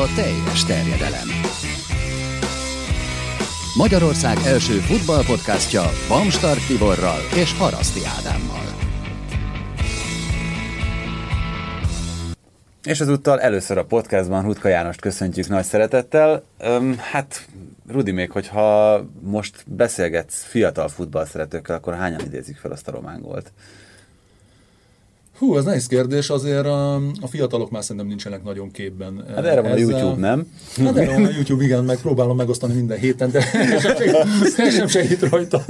a teljes terjedelem. Magyarország első futballpodcastja Bamstart Tiborral és Haraszti Ádámmal. És ezúttal először a podcastban Rutka Jánost köszöntjük nagy szeretettel. Öm, hát Rudi, még hogyha most beszélgetsz fiatal futballszeretőkkel, akkor hányan idézik fel azt a román gólt? Hú, ez nehéz kérdés, azért a, a fiatalok már szerintem nincsenek nagyon képben. Hát erre van a YouTube, nem? Hát erre van a YouTube, igen, meg próbálom megosztani minden héten, de ez sem segít rajta.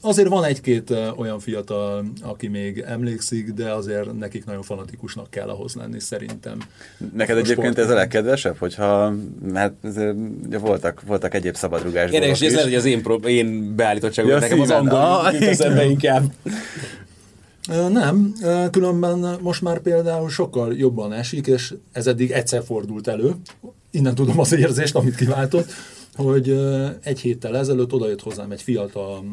Azért van egy-két olyan fiatal, aki még emlékszik, de azért nekik nagyon fanatikusnak kell ahhoz lenni, szerintem. Neked egyébként ez a legkedvesebb, hogyha, mert ugye voltak, voltak egyéb szabadrugás Érdekes, ez lehet, hogy az én, én beállítottságom, ja, nekem az angol ah, inkább. Nem, különben most már például sokkal jobban esik, és ez eddig egyszer fordult elő. Innen tudom az érzést, amit kiváltott, hogy egy héttel ezelőtt odajött hozzám egy fiatal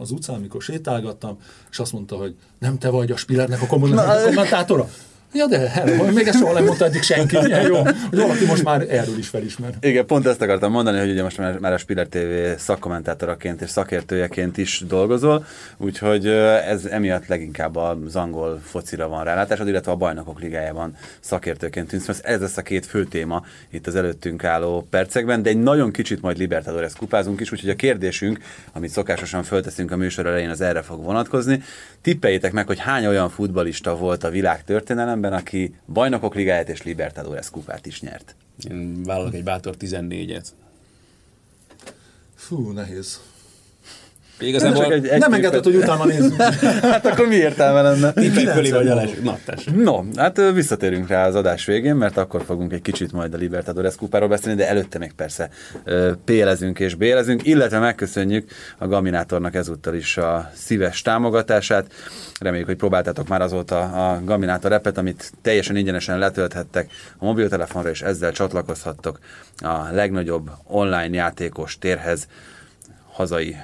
az utcán, amikor sétálgattam, és azt mondta, hogy nem te vagy a Spillernek a kommentátora? Ja, de hello, még ezt soha nem mondta eddig senki, milyen jó, hogy valaki most már erről is felismer. Igen, pont ezt akartam mondani, hogy ugye most már, már a Spiller TV szakkommentátoraként és szakértőjeként is dolgozol, úgyhogy ez emiatt leginkább az angol focira van rálátásod, illetve a bajnokok ligájában szakértőként tűnsz. Ez lesz a két fő téma itt az előttünk álló percekben, de egy nagyon kicsit majd Libertadores kupázunk is, úgyhogy a kérdésünk, amit szokásosan fölteszünk a műsor elején, az erre fog vonatkozni. Tippeljétek meg, hogy hány olyan futbalista volt a világ történelem szemben, aki bajnokok ligáját és Libertadores kupát is nyert. Én vállalok egy bátor 14-et. Fú, nehéz. Igazából nem, egy, egy nem engedett, hogy utána nézzünk. hát akkor mi értelme lenne? Tippek fölé vagy alá. Na, no, hát visszatérünk rá az adás végén, mert akkor fogunk egy kicsit majd a Libertadores kupáról beszélni, de előtte még persze pélezünk és bélezünk, illetve megköszönjük a Gaminátornak ezúttal is a szíves támogatását. Reméljük, hogy próbáltátok már azóta a Gaminátor appet, amit teljesen ingyenesen letölthettek a mobiltelefonra, és ezzel csatlakozhattok a legnagyobb online játékos térhez hazai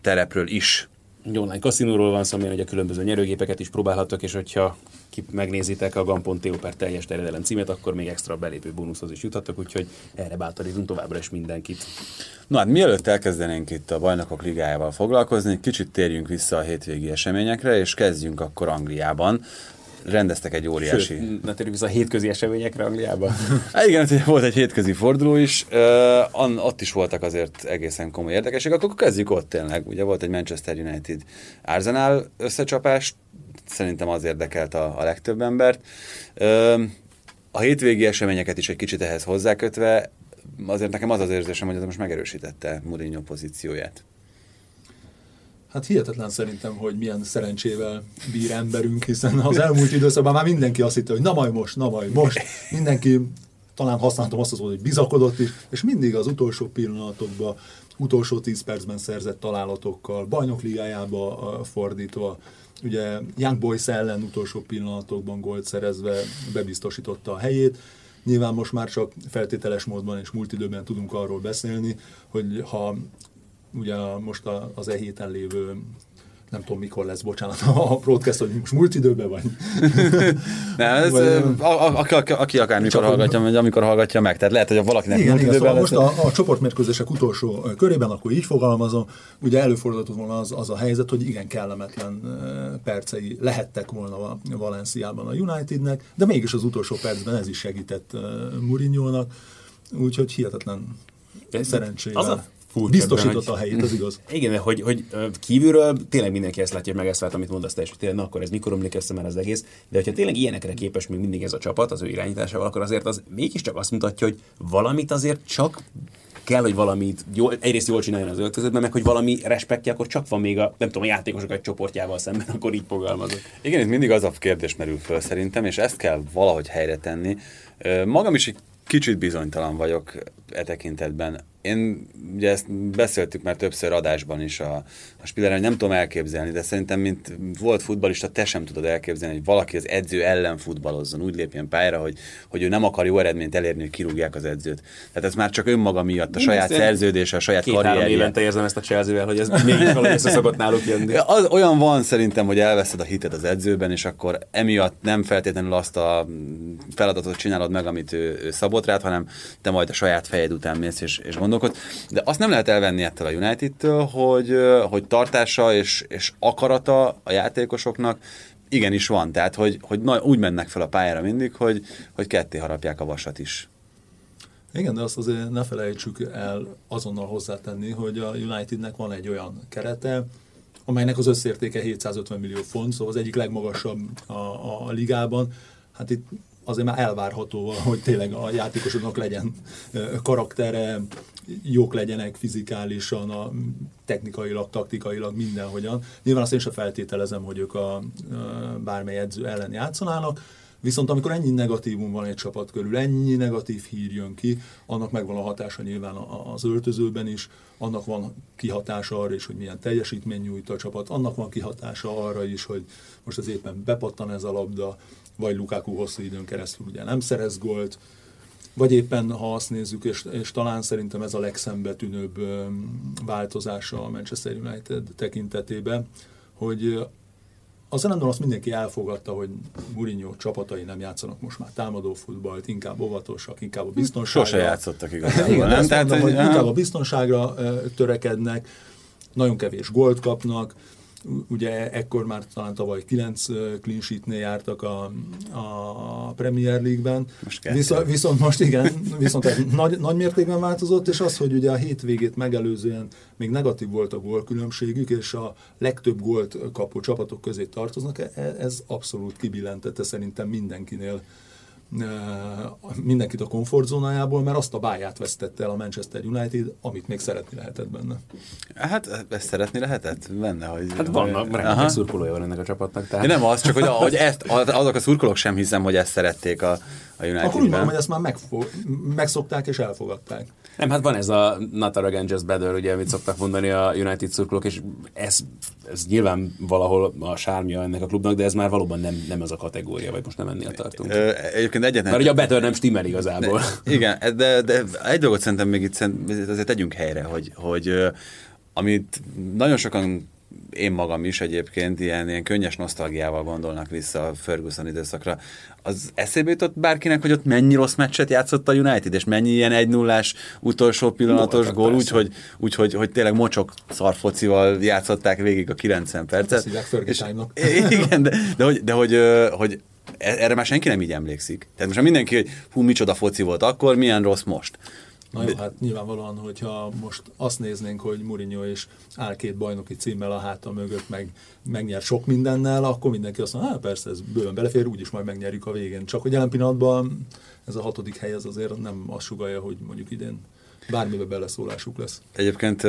terepről is. Egy online kaszinóról van szó, hogy a különböző nyerőgépeket is próbálhattok, és hogyha ki megnézitek a gam.to per teljes terjedelem címet, akkor még extra belépő bónuszhoz is juthatok, úgyhogy erre bátorítunk továbbra is mindenkit. Na hát mielőtt elkezdenénk itt a Bajnokok Ligájával foglalkozni, kicsit térjünk vissza a hétvégi eseményekre, és kezdjünk akkor Angliában, rendeztek egy óriási... Sőt, ne térjük vissza a hétközi eseményekre Angliában. hát igen, volt egy hétközi forduló is, uh, ott is voltak azért egészen komoly érdekesek, akkor kezdjük ott tényleg. Ugye volt egy Manchester United Arsenal összecsapás, szerintem az érdekelt a, a legtöbb embert. Uh, a hétvégi eseményeket is egy kicsit ehhez hozzákötve, azért nekem az az érzésem, hogy ez most megerősítette Mourinho pozícióját. Hát hihetetlen szerintem, hogy milyen szerencsével bír emberünk, hiszen az elmúlt időszakban már mindenki azt hitte, hogy na majd most, na majd most. Mindenki, talán használtam azt az hogy bizakodott is, és mindig az utolsó pillanatokban, utolsó 10 percben szerzett találatokkal, bajnokligájába fordítva, ugye Young Boys ellen utolsó pillanatokban gólt szerezve bebiztosította a helyét. Nyilván most már csak feltételes módban és múlt időben tudunk arról beszélni, hogy ha ugye most az e héten lévő nem tudom mikor lesz, bocsánat, a broadcast, hogy most múlt időben vagy. nem, ez, vagy, a, a, a, aki akár mikor hallgatja, vagy amikor hallgatja meg. Tehát lehet, hogy valakinek igen, múlt igen, időben szóval lesz. Most a, a csoportmérkőzések utolsó körében, akkor így fogalmazom, ugye előfordulhatott volna az, az a helyzet, hogy igen kellemetlen percei lehettek volna a Valenciában a Unitednek, de mégis az utolsó percben ez is segített Mourinho-nak, úgyhogy hihetetlen szerencsével. Az a furcsa. Biztosította a helyét, az igaz. Igen, hogy, hogy kívülről tényleg mindenki ezt látja, meg ezt vált, amit mondasz te, és hogy tényleg, na, akkor ez mikor omlik össze már az egész. De hogyha tényleg ilyenekre képes még mindig ez a csapat az ő irányításával, akkor azért az mégiscsak azt mutatja, hogy valamit azért csak kell, hogy valamit jól, egyrészt jól csináljon az öltözőben, meg hogy valami respektje, akkor csak van még a, nem tudom, a játékosok egy csoportjával szemben, akkor így fogalmazok. Igen, itt mindig az a kérdés merül föl szerintem, és ezt kell valahogy helyre tenni. Magam is egy kicsit bizonytalan vagyok e tekintetben én ugye ezt beszéltük már többször adásban is a, a Spiller, hogy nem tudom elképzelni, de szerintem, mint volt futbalista, te sem tudod elképzelni, hogy valaki az edző ellen futballozzon, úgy lépjen pályára, hogy, hogy ő nem akar jó eredményt elérni, hogy kirúgják az edzőt. Tehát ez már csak önmaga miatt, a saját szerződése, a saját Két-három karrierje. évente érzem ezt a chelsea hogy ez mégis valahogy össze szokott náluk jönni. Az, olyan van szerintem, hogy elveszed a hitet az edzőben, és akkor emiatt nem feltétlenül azt a feladatot csinálod meg, amit ő, ő szabott rád, hanem te majd a saját fejed után mész és, és gondolkodsz. De azt nem lehet elvenni ettől a United-től, hogy, hogy tartása és, és akarata a játékosoknak igenis van. Tehát, hogy, hogy na, úgy mennek fel a pályára mindig, hogy, hogy ketté harapják a vasat is. Igen, de azt azért ne felejtsük el azonnal hozzátenni, hogy a Unitednek van egy olyan kerete, amelynek az összértéke 750 millió font, szóval az egyik legmagasabb a, a, a ligában. Hát itt azért már elvárható, hogy tényleg a játékosoknak legyen karaktere, jók legyenek fizikálisan, a, technikailag, taktikailag, mindenhogyan. Nyilván azt én sem feltételezem, hogy ők a, a bármely edző ellen játszanának, Viszont amikor ennyi negatívum van egy csapat körül, ennyi negatív hír jön ki, annak megvan a hatása nyilván az öltözőben is, annak van kihatása arra is, hogy milyen teljesítmény nyújt a csapat, annak van kihatása arra is, hogy most az éppen bepattan ez a labda, vagy Lukaku hosszú időn keresztül ugye nem szerez gólt, vagy éppen, ha azt nézzük, és, és talán szerintem ez a legszembetűnőbb változása a Manchester United tekintetében, hogy az nem azt mindenki elfogadta, hogy Mourinho csapatai nem játszanak most már támadó futballt, inkább óvatosak, inkább a biztonságra. Sose játszottak igazából, Igen, nem? Tehát, mondom, hogy inkább a biztonságra törekednek, nagyon kevés gólt kapnak, ugye ekkor már talán tavaly 9 clean sheetnél jártak a, a Premier League-ben. Viszont, viszont most igen, viszont ez nagy, nagy mértékben változott, és az, hogy ugye a hétvégét megelőzően még negatív volt a gólkülönbségük, és a legtöbb gólt kapó csapatok közé tartoznak, e, ez abszolút kibillentette szerintem mindenkinél mindenkit a komfortzónájából, mert azt a báját vesztette el a Manchester United, amit még szeretni lehetett benne. Hát ezt szeretni lehetett benne, hogy... Hát vannak, rengeteg szurkolója van ennek a csapatnak. Tehát... nem az, csak hogy, hogy ezt, azok a szurkolók sem hiszem, hogy ezt szerették a, a United-ben. Akkor úgy mondom, hogy ezt már megfo- megszokták és elfogadták. Nem, hát van ez a not arrogant, just better, ugye, amit szoktak mondani a United szurkolók, és ez, ez nyilván valahol a sármja ennek a klubnak, de ez már valóban nem, nem ez a kategória, vagy most nem ennél tartunk. Ö, egyébként egyetlen... Mert ugye a better nem stimmel igazából. De, igen, de, de egy dolgot szerintem még itt azért tegyünk helyre, hogy, hogy amit nagyon sokan én magam is egyébként ilyen, ilyen könnyes nosztalgiával gondolnak vissza a Ferguson időszakra. Az eszébe jutott bárkinek, hogy ott mennyi rossz meccset játszott a United, és mennyi ilyen 1 0 utolsó pillanatos gól, úgyhogy úgy, hogy, hogy tényleg mocsok szarfocival játszották végig a 90 percet. És, igen, de, de, hogy, de hogy, hogy erre már senki nem így emlékszik. Tehát most mindenki, hogy hú, micsoda foci volt akkor, milyen rossz most. Na jó, hát nyilvánvalóan, hogyha most azt néznénk, hogy Mourinho és áll két bajnoki címmel a háta mögött, meg megnyer sok mindennel, akkor mindenki azt mondja, hát persze, ez bőven belefér, úgyis majd megnyerjük a végén. Csak hogy jelen pillanatban ez a hatodik hely az azért nem azt sugalja, hogy mondjuk idén bármibe beleszólásuk lesz. Egyébként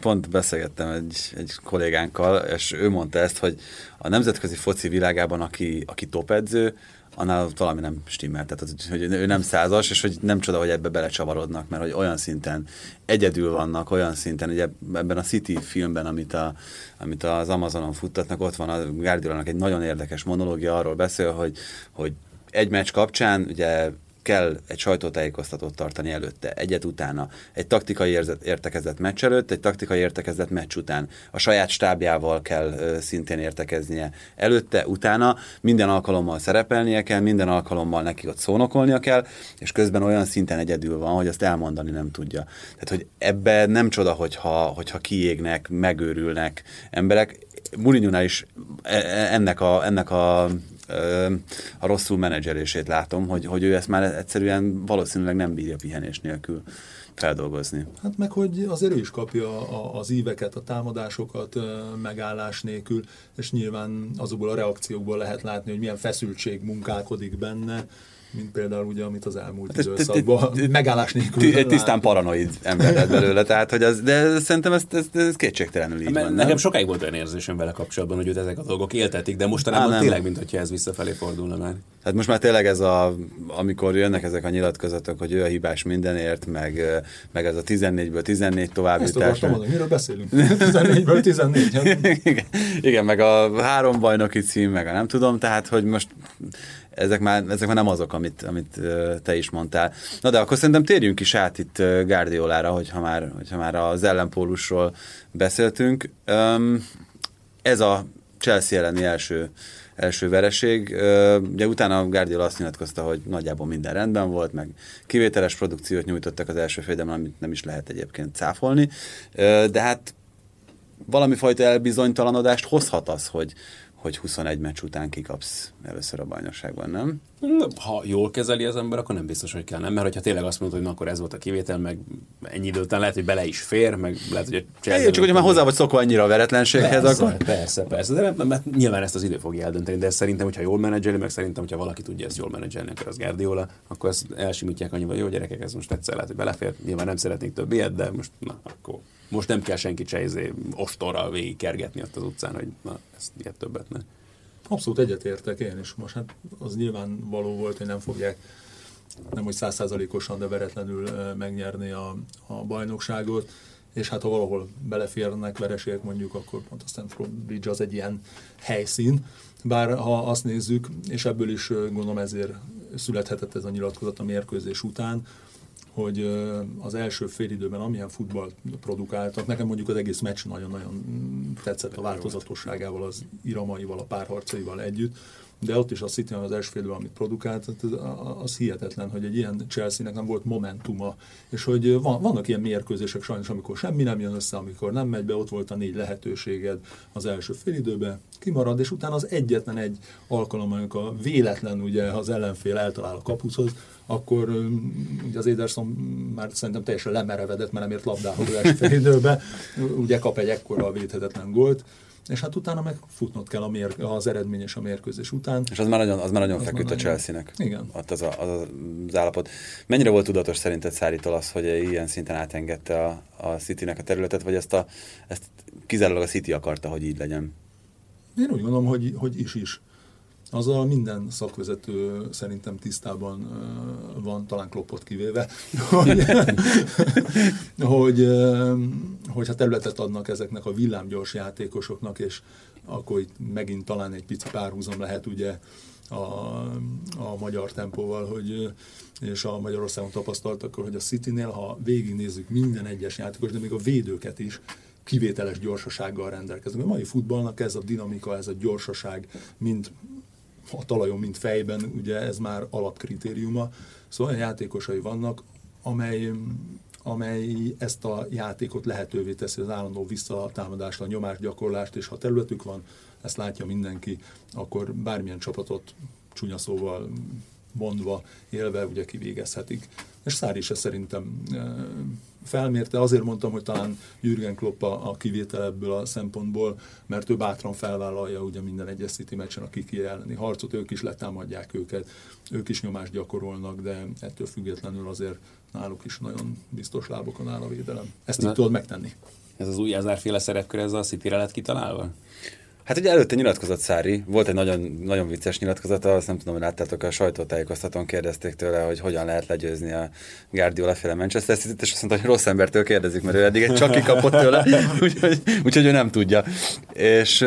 pont beszélgettem egy, egy kollégánkkal, és ő mondta ezt, hogy a nemzetközi foci világában, aki, aki topedző, annál valami nem stimmel. Tehát, hogy ő nem százas, és hogy nem csoda, hogy ebbe belecsavarodnak, mert hogy olyan szinten egyedül vannak, olyan szinten, ugye ebben a City filmben, amit, a, amit az Amazonon futtatnak, ott van a guardiola egy nagyon érdekes monológia, arról beszél, hogy, hogy egy meccs kapcsán ugye kell egy sajtótájékoztatót tartani előtte, egyet utána, egy taktikai értekezett meccs előtt, egy taktikai értekezett meccs után. A saját stábjával kell szintén értekeznie előtte, utána, minden alkalommal szerepelnie kell, minden alkalommal neki ott szónokolnia kell, és közben olyan szinten egyedül van, hogy azt elmondani nem tudja. Tehát, hogy ebbe nem csoda, hogyha, hogyha kiégnek, megőrülnek emberek. Mourinho is e, e, ennek a, ennek a a rosszul menedzselését látom, hogy, hogy ő ezt már egyszerűen valószínűleg nem bírja pihenés nélkül feldolgozni. Hát meg, hogy azért ő is kapja az íveket, a támadásokat megállás nélkül, és nyilván azokból a reakciókból lehet látni, hogy milyen feszültség munkálkodik benne, mint például ugye, amit az elmúlt Hát időszakban megállás nélkül Ti- Egy tisztán paranoid ember lett belőle, tehát, hogy az, de szerintem ez, ez, ez kétségtelenül így van, nekem nem? sokáig volt olyan érzésem vele kapcsolatban, hogy őt ezek a dolgok éltetik, de mostanában tényleg, mintha ez visszafelé fordulna már. Hát most már tényleg ez a, amikor jönnek ezek a nyilatkozatok, hogy ő a hibás mindenért, meg, meg ez a 14-ből 14 Ezt továbbítás. akartam mondani, miről beszélünk? 14-ből 14. Hát, igen, igen, meg a három bajnoki cím, meg a nem tudom, tehát, hogy most ezek már, ezek már nem azok, amit, amit te is mondtál. Na de akkor szerintem térjünk is át itt Guardiolára, hogyha már, hogyha már az ellenpólusról beszéltünk. Ez a Chelsea elleni első, első vereség. Ugye utána Guardiola azt nyilatkozta, hogy nagyjából minden rendben volt, meg kivételes produkciót nyújtottak az első félidőben, amit nem is lehet egyébként cáfolni. De hát valami fajta elbizonytalanodást hozhat az, hogy, hogy 21 meccs után kikapsz először a bajnokságban, nem? Ha jól kezeli az ember, akkor nem biztos, hogy kell, nem? Mert hogyha tényleg azt mondod, hogy na, akkor ez volt a kivétel, meg ennyi idő után lehet, hogy bele is fér, meg lehet, hogy a Chelsea- Csak hogyha már hozzá vagy szokva annyira a veretlenséghez, Persze, akkor... persze, persze, de mert, mert nyilván ezt az idő fogja eldönteni, de szerintem, hogyha jól menedzseli, meg szerintem, hogyha valaki tudja ezt jól menedzselni, akkor az Guardiola, akkor ezt elsimítják annyival, jó gyerekek, ez most egyszer lehet, hogy belefér, nyilván nem szeretnénk több ilyet, de most, na, akkor most nem kell senki se izé ostorral végig kergetni ott az utcán, hogy na, ezt ilyet többet ne. Abszolút egyetértek én is. Most hát az nyilván való volt, hogy nem fogják nem hogy százszázalékosan, de veretlenül megnyerni a, a bajnokságot, és hát ha valahol beleférnek vereségek mondjuk, akkor pont a Stanford Bridge az egy ilyen helyszín, bár ha azt nézzük, és ebből is gondolom ezért születhetett ez a nyilatkozat a mérkőzés után, hogy az első félidőben amilyen futballt produkáltak, nekem mondjuk az egész meccs nagyon-nagyon tetszett a változatosságával, az iramaival, a párharcaival együtt, de ott is a City az első félidőben, amit produkált, hát az, hihetetlen, hogy egy ilyen Chelsea-nek nem volt momentuma, és hogy van, vannak ilyen mérkőzések sajnos, amikor semmi nem jön össze, amikor nem megy be, ott volt a négy lehetőséged az első félidőben, kimarad, és utána az egyetlen egy alkalom, amikor véletlen ugye az ellenfél eltalál a kapuszhoz, akkor ugye az Ederson már szerintem teljesen lemerevedett, mert nem ért labdához az első félidőbe, ugye kap egy ekkora védhetetlen gólt, és hát utána meg futnod kell a mér, az eredmény és a mérkőzés után. És az már nagyon, az már nagyon Az feküdt már a Chelsea-nek. Igen. Ott az, a, az, az állapot. Mennyire volt tudatos szerinted Száritól az, hogy ilyen szinten átengedte a, a City-nek a területet, vagy ezt, a, ezt kizárólag a City akarta, hogy így legyen? Én úgy gondolom, hogy, hogy is is. Azzal minden szakvezető szerintem tisztában van, talán Kloppot kivéve, hogy, hogy, ö, hogyha területet adnak ezeknek a villámgyors játékosoknak, és akkor itt megint talán egy pici párhuzam lehet ugye a, a magyar tempóval, hogy, és a Magyarországon tapasztaltak, hogy a Citynél, ha végignézzük minden egyes játékos, de még a védőket is, kivételes gyorsasággal rendelkeznek. A mai futballnak ez a dinamika, ez a gyorsaság, mind a talajon, mint fejben, ugye ez már alapkritériuma. Szóval olyan játékosai vannak, amely, amely ezt a játékot lehetővé teszi, az állandó visszatámadást, a nyomásgyakorlást, és ha területük van, ezt látja mindenki, akkor bármilyen csapatot csúnya szóval mondva, élve ugye kivégezhetik. És Szári ezt szerintem e, felmérte, azért mondtam, hogy talán Jürgen Klopp a, a kivétel ebből a szempontból, mert ő bátran felvállalja ugye minden egyes City meccsen a kiki elleni harcot, ők is letámadják őket, ők is nyomást gyakorolnak, de ettől függetlenül azért náluk is nagyon biztos lábokon áll a védelem. Ezt így Na- tudod megtenni. Ez az új Azárféle szerepkör, ez a City-re lett kitalálva? Hát ugye előtte nyilatkozott Szári, volt egy nagyon, nagyon vicces nyilatkozata, azt nem tudom, hogy láttátok, a sajtótájékoztatón kérdezték tőle, hogy hogyan lehet legyőzni a Guardiola féle Manchester City-t, és azt mondta, hogy rossz embertől kérdezik, mert ő eddig egy csak kikapott tőle, úgyhogy, úgyhogy ő nem tudja. És,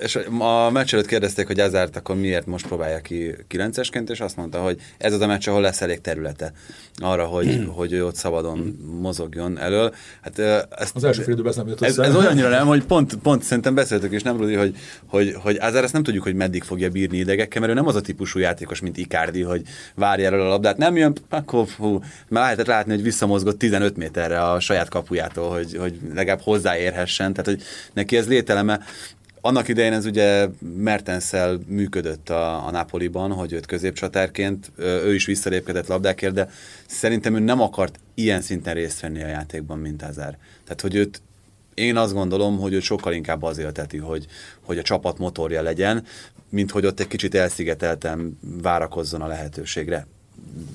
és a meccs előtt kérdezték, hogy Azárt akkor miért most próbálja ki 9-esként, és azt mondta, hogy ez az a meccs, ahol lesz elég területe arra, hogy, hogy ő ott szabadon mozogjon elől. Hát, ezt, Az első fél időben ez nem jött ez, össze. ez olyannyira nem, hogy pont, pont szerintem beszéltük is, nem Rudi, hogy, hogy, hogy Azár ezt nem tudjuk, hogy meddig fogja bírni idegekkel, mert ő nem az a típusú játékos, mint Icardi, hogy várja el a labdát, nem jön, akkor hú, már lehetett látni, hogy visszamozgott 15 méterre a saját kapujától, hogy, hogy legalább hozzáérhessen, tehát hogy neki ez lételeme. Annak idején ez ugye Mertenszel működött a, a Napoliban, hogy őt középcsatárként, ő is visszalépkedett labdákért, de szerintem ő nem akart ilyen szinten részt venni a játékban, mint Azár. Tehát, hogy őt én azt gondolom, hogy ő sokkal inkább az élteti, hogy, hogy a csapat motorja legyen, mint hogy ott egy kicsit elszigeteltem várakozzon a lehetőségre.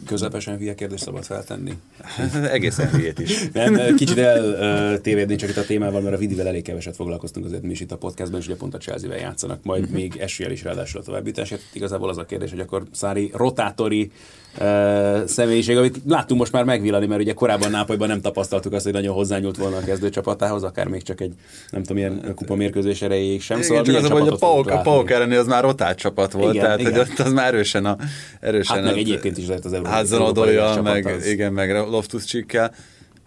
Közepesen hülye kérdést szabad feltenni. Egészen hülyét is. Nem, kicsit eltévedni csak itt a témával, mert a Vidivel elég keveset foglalkoztunk azért mi is itt a podcastban, és ugye pont a Chelsea-vel játszanak, majd uh-huh. még eséllyel is ráadásul a továbbításért. Igazából az a kérdés, hogy akkor Szári rotátori uh, személyiség, amit láttunk most már megvillani, mert ugye korábban Nápolyban nem tapasztaltuk azt, hogy nagyon hozzányúlt volna a kezdőcsapatához, akár még csak egy, nem tudom, ilyen kupa mérkőzés erejéig sem. Igen, szóval csak az, hogy a Pauk, a Pauk elleni az már rotált csapat volt, igen, tehát igen. hogy ott az már erősen a... Erősen hát meg egyébként is lehet az Európai Házanodója, meg, az... igen, meg Loftus Csikkel.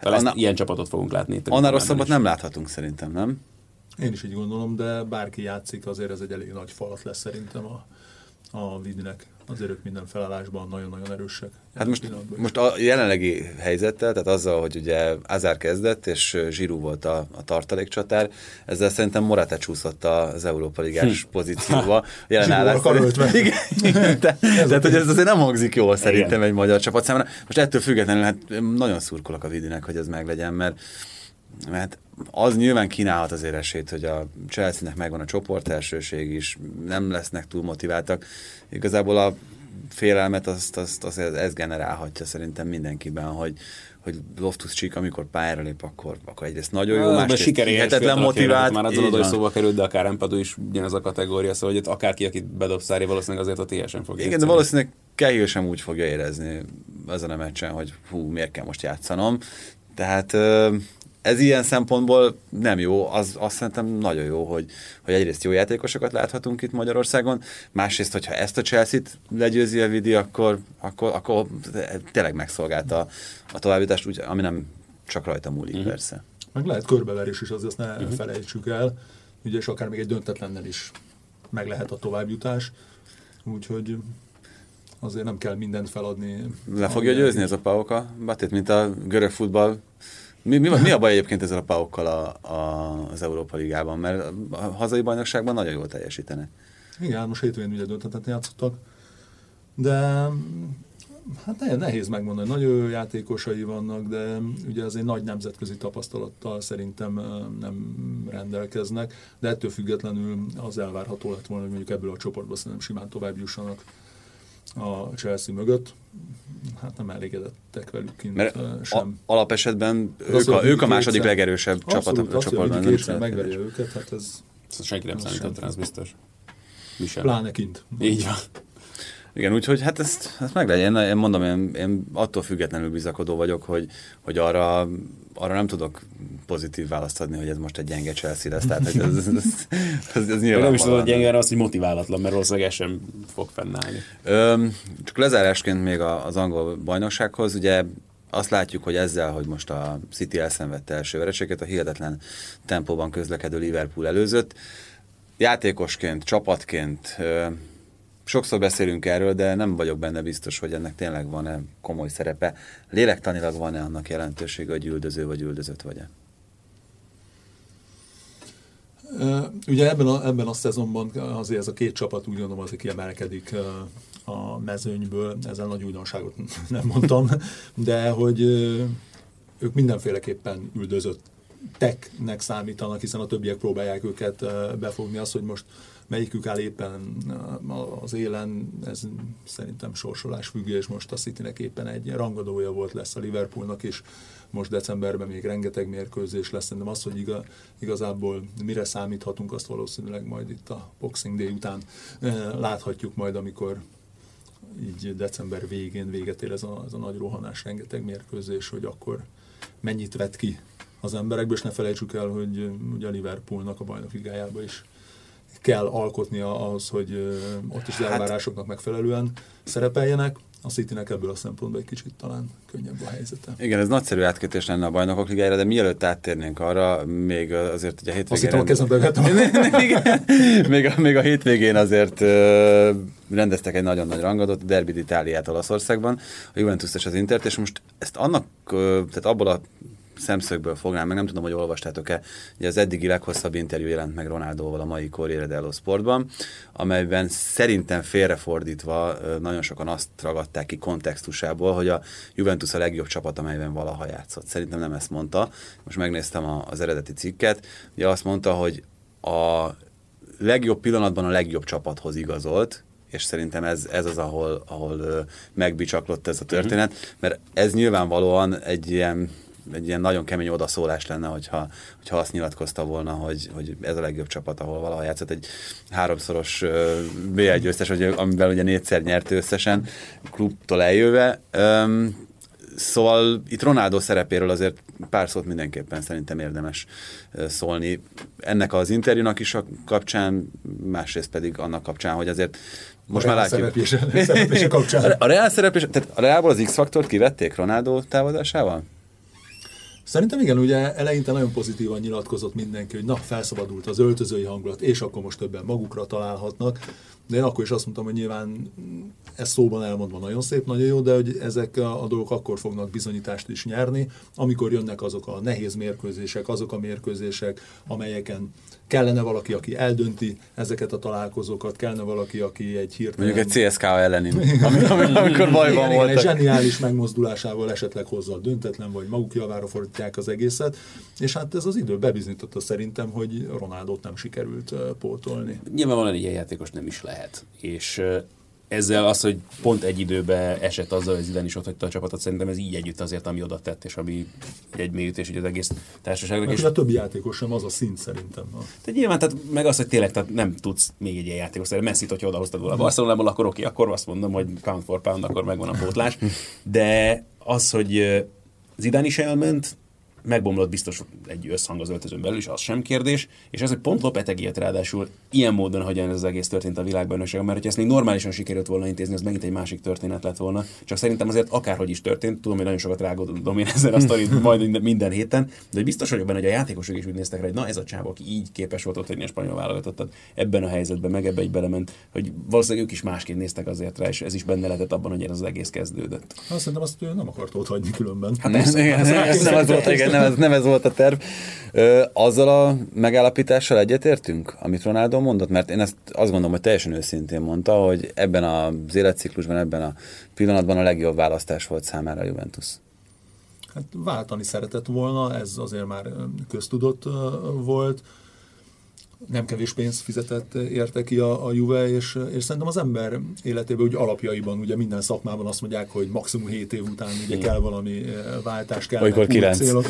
Annál, ilyen csapatot fogunk látni. Annál rosszabbat nem láthatunk szerintem, nem? Én is így gondolom, de bárki játszik, azért ez egy elég nagy falat lesz szerintem a, a Vidnek azért ők minden felállásban nagyon-nagyon erősek. Hát most, most a jelenlegi helyzettel, tehát azzal, hogy ugye Azár kezdett, és Zsirú volt a, a tartalékcsatár, ezzel szerintem Morata csúszott az Európa Ligás hm. pozícióba. Jelen állás. Igen, igen. Te, tehát, hogy ez azért nem hangzik jól szerintem igen. egy magyar csapat számára. Most ettől függetlenül hát nagyon szurkolok a Vidinek, hogy ez meglegyen, mert mert az nyilván kínálhat azért esélyt, hogy a Chelsea-nek megvan a csoport elsőség is, nem lesznek túl motiváltak. Igazából a félelmet azt, azt, azt ez generálhatja szerintem mindenkiben, hogy, hogy Loftus Csík, amikor pályára lép, akkor, akkor egyrészt nagyon jó, másrészt hihetetlen motivált. Már az oda szóba került, de akár Empadu is ugyanaz a kategória, szóval hogy akárki, akit bedob Szári, valószínűleg azért a TSN fog Igen, de valószínűleg Cahill sem úgy fogja érezni ezen a meccsen, hogy hú, miért kell most játszanom. Tehát ez ilyen szempontból nem jó, az azt szerintem nagyon jó, hogy, hogy egyrészt jó játékosokat láthatunk itt Magyarországon, másrészt, hogyha ezt a Chelsea-t legyőzi a vidi, akkor, akkor, akkor tényleg megszolgálta a továbbítást, úgy, ami nem csak rajta múlik uh-huh. persze. Meg lehet körbeverés is, az azt ne uh-huh. felejtsük el, ugye, és akár még egy döntetlennel is meg lehet a továbbjutás, úgyhogy azért nem kell mindent feladni. Le fogja győzni ez a Pauka Batit, mint a görög futball mi, mi, mi a baj egyébként ezzel a paukkal a, a, az Európa Ligában? Mert a hazai bajnokságban nagyon jól teljesítenek. Igen, most hétvégén ugye döntetet játszottak, de hát nagyon nehéz megmondani, nagyon jó játékosai vannak, de ugye azért nagy nemzetközi tapasztalattal szerintem nem rendelkeznek, de ettől függetlenül az elvárható lett volna, hogy mondjuk ebből a csoportból szerintem simán tovább jussanak a Chelsea mögött. Hát nem elégedettek velük kint Mert sem. A, alapesetben ők a, ők a második kétszer, legerősebb csapat a csoportban. Abszolút, megveri őket, hát ez... Ezt senki nem számított rá, ez biztos. Mi sem. Pláne kint. Így van. Igen, úgyhogy hát ezt, ezt meg legyen. Én mondom, én, én attól függetlenül bizakodó vagyok, hogy, hogy arra, arra nem tudok pozitív választ adni, hogy ez most egy gyenge Chelsea lesz. Tehát, hogy ez, ez, ez, ez nyilván nem is tudod, gyenge, az, hogy motiválatlan, mert valószínűleg ez sem fog fennállni. Öm, csak lezárásként még az angol bajnoksághoz, ugye azt látjuk, hogy ezzel, hogy most a City elszenvedte első vereséget, a hihetetlen tempóban közlekedő Liverpool előzött, játékosként, csapatként, sokszor beszélünk erről, de nem vagyok benne biztos, hogy ennek tényleg van-e komoly szerepe. Lélektanilag van-e annak jelentősége, hogy üldöző vagy üldözött vagy-e? Ugye ebben a, ebben a szezonban azért ez a két csapat úgy gondolom azért kiemelkedik a mezőnyből, ezzel nagy újdonságot nem mondtam, de hogy ők mindenféleképpen üldözött teknek számítanak, hiszen a többiek próbálják őket befogni. Az, hogy most melyikük áll éppen az élen, ez szerintem sorsolás függő, és most a Citynek éppen egy rangadója volt lesz a Liverpoolnak is, most decemberben még rengeteg mérkőzés lesz, szerintem az, hogy igazából mire számíthatunk, azt valószínűleg majd itt a Boxing Day után láthatjuk majd, amikor így december végén véget ér ez a, ez a nagy rohanás, rengeteg mérkőzés, hogy akkor mennyit vet ki az emberekből, és ne felejtsük el, hogy ugye a Liverpoolnak a bajnok ligájába is kell alkotnia ahhoz, hogy ott is hát- elvárásoknak megfelelően szerepeljenek. A Citynek ebből a szempontból egy kicsit talán könnyebb a helyzete. Igen, ez nagyszerű átkötés lenne a bajnokok ligájára, de mielőtt áttérnénk arra, még azért ugye a hétvégén... Azt hittem, rend... a még, a, még a hétvégén azért uh, rendeztek egy nagyon nagy rangadót, Derby Itáliát Olaszországban, a Juventus és az Intert, és most ezt annak, uh, tehát abból a szemszögből fognám meg, nem tudom, hogy olvastátok-e, ugye az eddigi leghosszabb interjú jelent meg Ronaldóval a mai Corriere dello Sportban, amelyben szerintem félrefordítva nagyon sokan azt ragadták ki kontextusából, hogy a Juventus a legjobb csapat, amelyben valaha játszott. Szerintem nem ezt mondta. Most megnéztem az eredeti cikket. Ugye azt mondta, hogy a legjobb pillanatban a legjobb csapathoz igazolt, és szerintem ez, ez az, ahol, ahol megbicsaklott ez a történet, uh-huh. mert ez nyilvánvalóan egy ilyen egy ilyen nagyon kemény odaszólás lenne, hogyha, hogyha azt nyilatkozta volna, hogy, hogy ez a legjobb csapat, ahol valaha játszott egy háromszoros B1 győztes, amivel ugye négyszer nyert összesen, klubtól eljöve. Szóval itt Ronaldo szerepéről azért pár szót mindenképpen szerintem érdemes szólni. Ennek az interjúnak is a kapcsán, másrészt pedig annak kapcsán, hogy azért most már látjuk. Szereplése, szereplése kapcsán. A Real szereplés, tehát a Realból az X-faktort kivették Ronaldo távozásával? Szerintem igen, ugye eleinte nagyon pozitívan nyilatkozott mindenki, hogy na, felszabadult az öltözői hangulat, és akkor most többen magukra találhatnak. De én akkor is azt mondtam, hogy nyilván ez szóban elmondva nagyon szép, nagyon jó, de hogy ezek a, a dolgok akkor fognak bizonyítást is nyerni, amikor jönnek azok a nehéz mérkőzések, azok a mérkőzések, amelyeken kellene valaki, aki eldönti ezeket a találkozókat, kellene valaki, aki egy hirtelen... Mondjuk egy CSK elleni, amikor bajban igen, voltak. egy zseniális megmozdulásával esetleg hozza a döntetlen, vagy maguk javára fordítják az egészet, és hát ez az idő bebizonyította szerintem, hogy Ronaldot nem sikerült pótolni. Nyilvánvalóan egy ilyen játékos nem is lehet, és ezzel az, hogy pont egy időben esett azzal, hogy Zidane is ott a csapatot, szerintem ez így együtt azért, ami oda tett, és ami egy mélyütés hogy az egész társaságnak. És a többi játékos sem az a szint szerintem. Tehát nyilván, tehát meg az, hogy tényleg tehát nem tudsz még egy ilyen játékos, tehát messi hogyha odahoztad volna a Barcelonából, akkor oké, akkor azt mondom, hogy pound for pound, akkor megvan a pótlás. De az, hogy Zidane is elment, megbomlott biztos egy összhang az öltözön belül is, az sem kérdés, és ez, hogy pont Lopetegiet ráadásul ilyen módon, hogyan ez az egész történt a világbajnokságon, mert hogyha ezt még normálisan sikerült volna intézni, az megint egy másik történet lett volna. Csak szerintem azért akárhogy is történt, tudom, hogy nagyon sokat rágódom én ezzel a sztorit majd minden, héten, de biztos vagyok benne, hogy a játékosok is úgy néztek rá, hogy na ez a csávó, aki így képes volt ott a spanyol válogatottat ebben a helyzetben, meg ebbe egy belement, hogy valószínűleg ők is másként néztek azért rá, és ez is benne lehetett abban, hogy ez az egész kezdődött. Azt szerintem azt nem akart ott hagyni különben. Hát ez, ez, ez, nem, ez volt, igen, nem, ez, nem ez volt a terv. Ö, azzal a megállapítással egyetértünk, amit Ronaldo mondott? Mert én ezt azt gondolom, hogy teljesen őszintén mondta, hogy ebben az életciklusban, ebben a pillanatban a legjobb választás volt számára a Juventus. Hát váltani szeretett volna, ez azért már köztudott volt nem kevés pénzt fizetett érte ki a, a Juve, és, és szerintem az ember életében úgy alapjaiban, ugye minden szakmában azt mondják, hogy maximum 7 év után ugye kell valami eh, váltás, kellenek új 9. célok.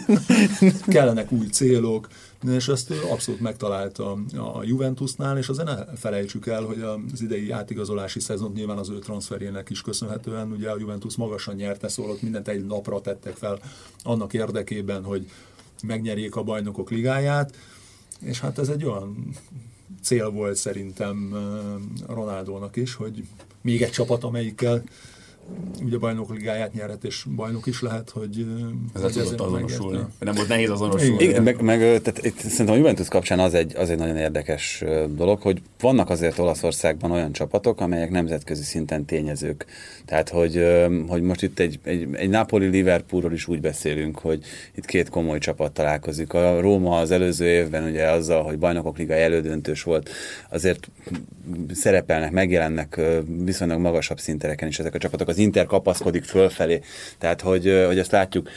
kellenek új célok, és ezt abszolút megtalálta a Juventusnál, és azért ne felejtsük el, hogy az idei átigazolási szezon nyilván az ő transferjének is köszönhetően, ugye a Juventus magasan nyerte, szólott mindent egy napra tettek fel annak érdekében, hogy megnyerjék a bajnokok ligáját, és hát ez egy olyan cél volt szerintem Ronaldónak is, hogy még egy csapat, amelyikkel ugye bajnok ligáját nyerhet, és bajnok is lehet, hogy... Ez tudott azonosulni. Nem volt nehéz azonosulni. Igen, meg, meg tehát itt szerintem a Juventus kapcsán az egy, az egy nagyon érdekes dolog, hogy vannak azért Olaszországban olyan csapatok, amelyek nemzetközi szinten tényezők. Tehát, hogy, hogy most itt egy, egy, egy Napoli-Liverpoolról is úgy beszélünk, hogy itt két komoly csapat találkozik. A Róma az előző évben ugye azzal, hogy bajnokok liga elődöntős volt, azért szerepelnek, megjelennek viszonylag magasabb szintereken is ezek a csapatok. Az Inter kapaszkodik fölfelé, tehát hogy, hogy ezt látjuk.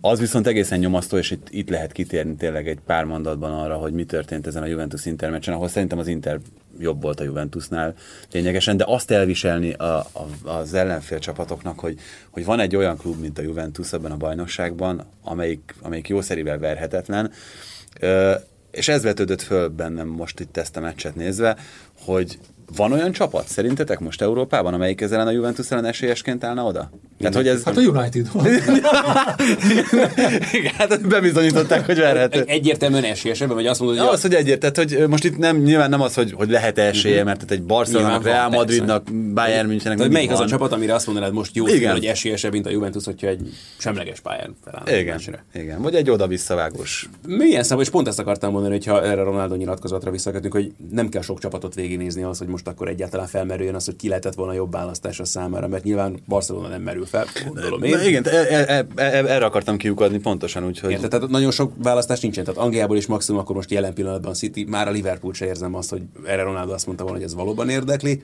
Az viszont egészen nyomasztó, és itt, itt lehet kitérni tényleg egy pár mondatban arra, hogy mi történt ezen a Juventus Inter meccsen, ahol szerintem az Inter jobb volt a Juventusnál lényegesen, de azt elviselni a, a, az ellenfél csapatoknak, hogy, hogy van egy olyan klub, mint a Juventus ebben a bajnokságban, amelyik, amelyik jószerivel verhetetlen, és ez vetődött föl bennem most itt ezt a meccset nézve, hogy van olyan csapat szerintetek most Európában, amelyik ezzel a Juventus ellen esélyesként állna oda? Tehát, hogy ez... Hát a United van. Igen, hát bebizonyították, hogy verhető. Egyértelműen esélyesebben, vagy azt mondod, hogy... Az, hogy egyértelmű, hogy most itt nem, nyilván nem az, hogy, hogy lehet esélye, mert tehát egy Barcelona, Real Madridnak, Bayern Münchennek Tehát melyik van. az a csapat, amire azt mondanád most jó, Igen. hogy esélyesebb, mint a Juventus, hogyha egy semleges pályán feláll. Igen. Igen, vagy egy oda-visszavágós. Milyen szám, és pont ezt akartam mondani, hogyha erre Ronaldo nyilatkozatra visszakötünk, hogy nem kell sok csapatot végignézni az, hogy most akkor egyáltalán felmerüljön az, hogy ki lehetett volna jobb választás a számára, mert nyilván Barcelona nem merül fel, gondolom én. Na, igen, e, e, e, erre akartam kiukadni pontosan, úgyhogy... Érted? Tehát nagyon sok választás nincsen. Tehát Angliából is maximum akkor most jelen pillanatban City, már a Liverpool se érzem azt, hogy erre Ronaldo azt mondta volna, hogy ez valóban érdekli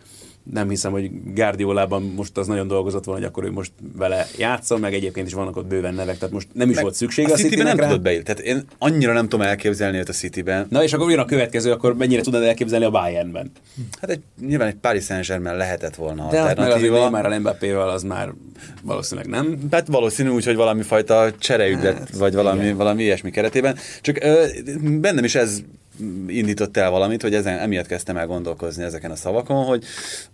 nem hiszem, hogy Guardiolában most az nagyon dolgozott volna, hogy akkor ő most vele játszol, meg egyébként is vannak ott bőven nevek, tehát most nem is meg volt szükség a, a City-ben nem rá. tudott beírni. Tehát én annyira nem tudom elképzelni őt a City-ben. Na és akkor jön a következő, akkor mennyire tudod elképzelni a Bayernben? Hát egy, nyilván egy Paris Saint-Germain lehetett volna De alternatíva. Hát már a Mbappéval az már valószínűleg nem. Hát valószínű úgy, hogy valami fajta csereügylet, hát, vagy valami, valami ilyesmi keretében. Csak ö, bennem is ez indított el valamit, hogy ezen, emiatt kezdtem el gondolkozni ezeken a szavakon, hogy,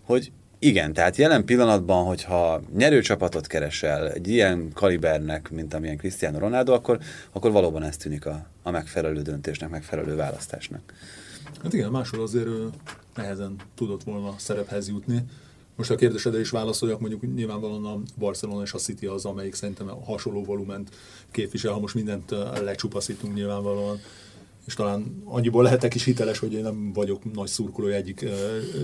hogy igen, tehát jelen pillanatban, hogyha nyerőcsapatot keresel egy ilyen kalibernek, mint amilyen Cristiano Ronaldo, akkor, akkor valóban ez tűnik a, a megfelelő döntésnek, megfelelő választásnak. Hát igen, máshol azért nehezen tudott volna szerephez jutni. Most a kérdésedre is válaszoljak, mondjuk nyilvánvalóan a Barcelona és a City az, amelyik szerintem hasonló volument képvisel, ha most mindent lecsupaszítunk nyilvánvalóan és talán annyiból lehetek is hiteles, hogy én nem vagyok nagy szurkolója egyik e,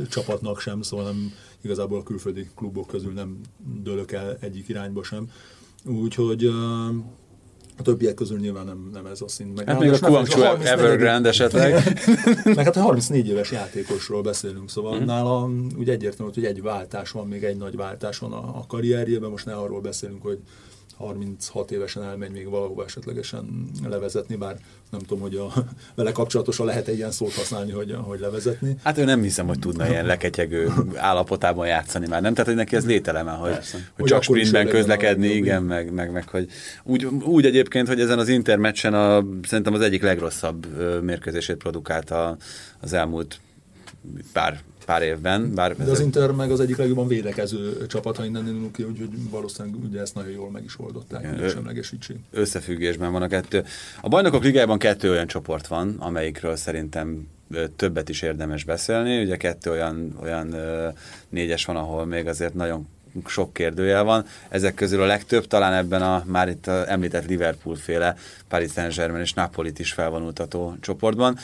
csapatnak sem, szóval nem igazából a külföldi klubok közül nem dőlök el egyik irányba sem. Úgyhogy e, a többiek közül nyilván nem, nem ez a szint. Meg hát még a Guangzhou Evergrande esetleg. meg hát a 34 éves játékosról beszélünk, szóval mm. nála úgy egyértelmű, hogy egy váltás van, még egy nagy váltás van a, a karrierjében, most ne arról beszélünk, hogy 36 évesen elmegy még valahova esetlegesen levezetni, bár nem tudom, hogy a, vele kapcsolatosan lehet-e ilyen szót használni, hogy, hogy levezetni. Hát ő nem hiszem, hogy tudna ilyen leketyegő állapotában játszani már, nem? Tehát, hogy neki ez lételeme, hogy, hogy, hogy csak sprintben közlekedni, igen, meg, meg, meg, hogy úgy, úgy egyébként, hogy ezen az intermeccsen a, szerintem az egyik legrosszabb mérkőzését produkálta az elmúlt pár pár évben. Bár De az Inter meg az egyik legjobban védekező csapat, ha innen indulunk ki, úgyhogy valószínűleg ugye ezt nagyon jól meg is oldották, hogy semlegesítsék. Összefüggésben van a kettő. A bajnokok ligájában kettő olyan csoport van, amelyikről szerintem többet is érdemes beszélni. Ugye kettő olyan, olyan négyes van, ahol még azért nagyon sok kérdőjel van. Ezek közül a legtöbb talán ebben a már itt említett Liverpool féle Paris Saint-Germain és Napolit is felvonultató csoportban.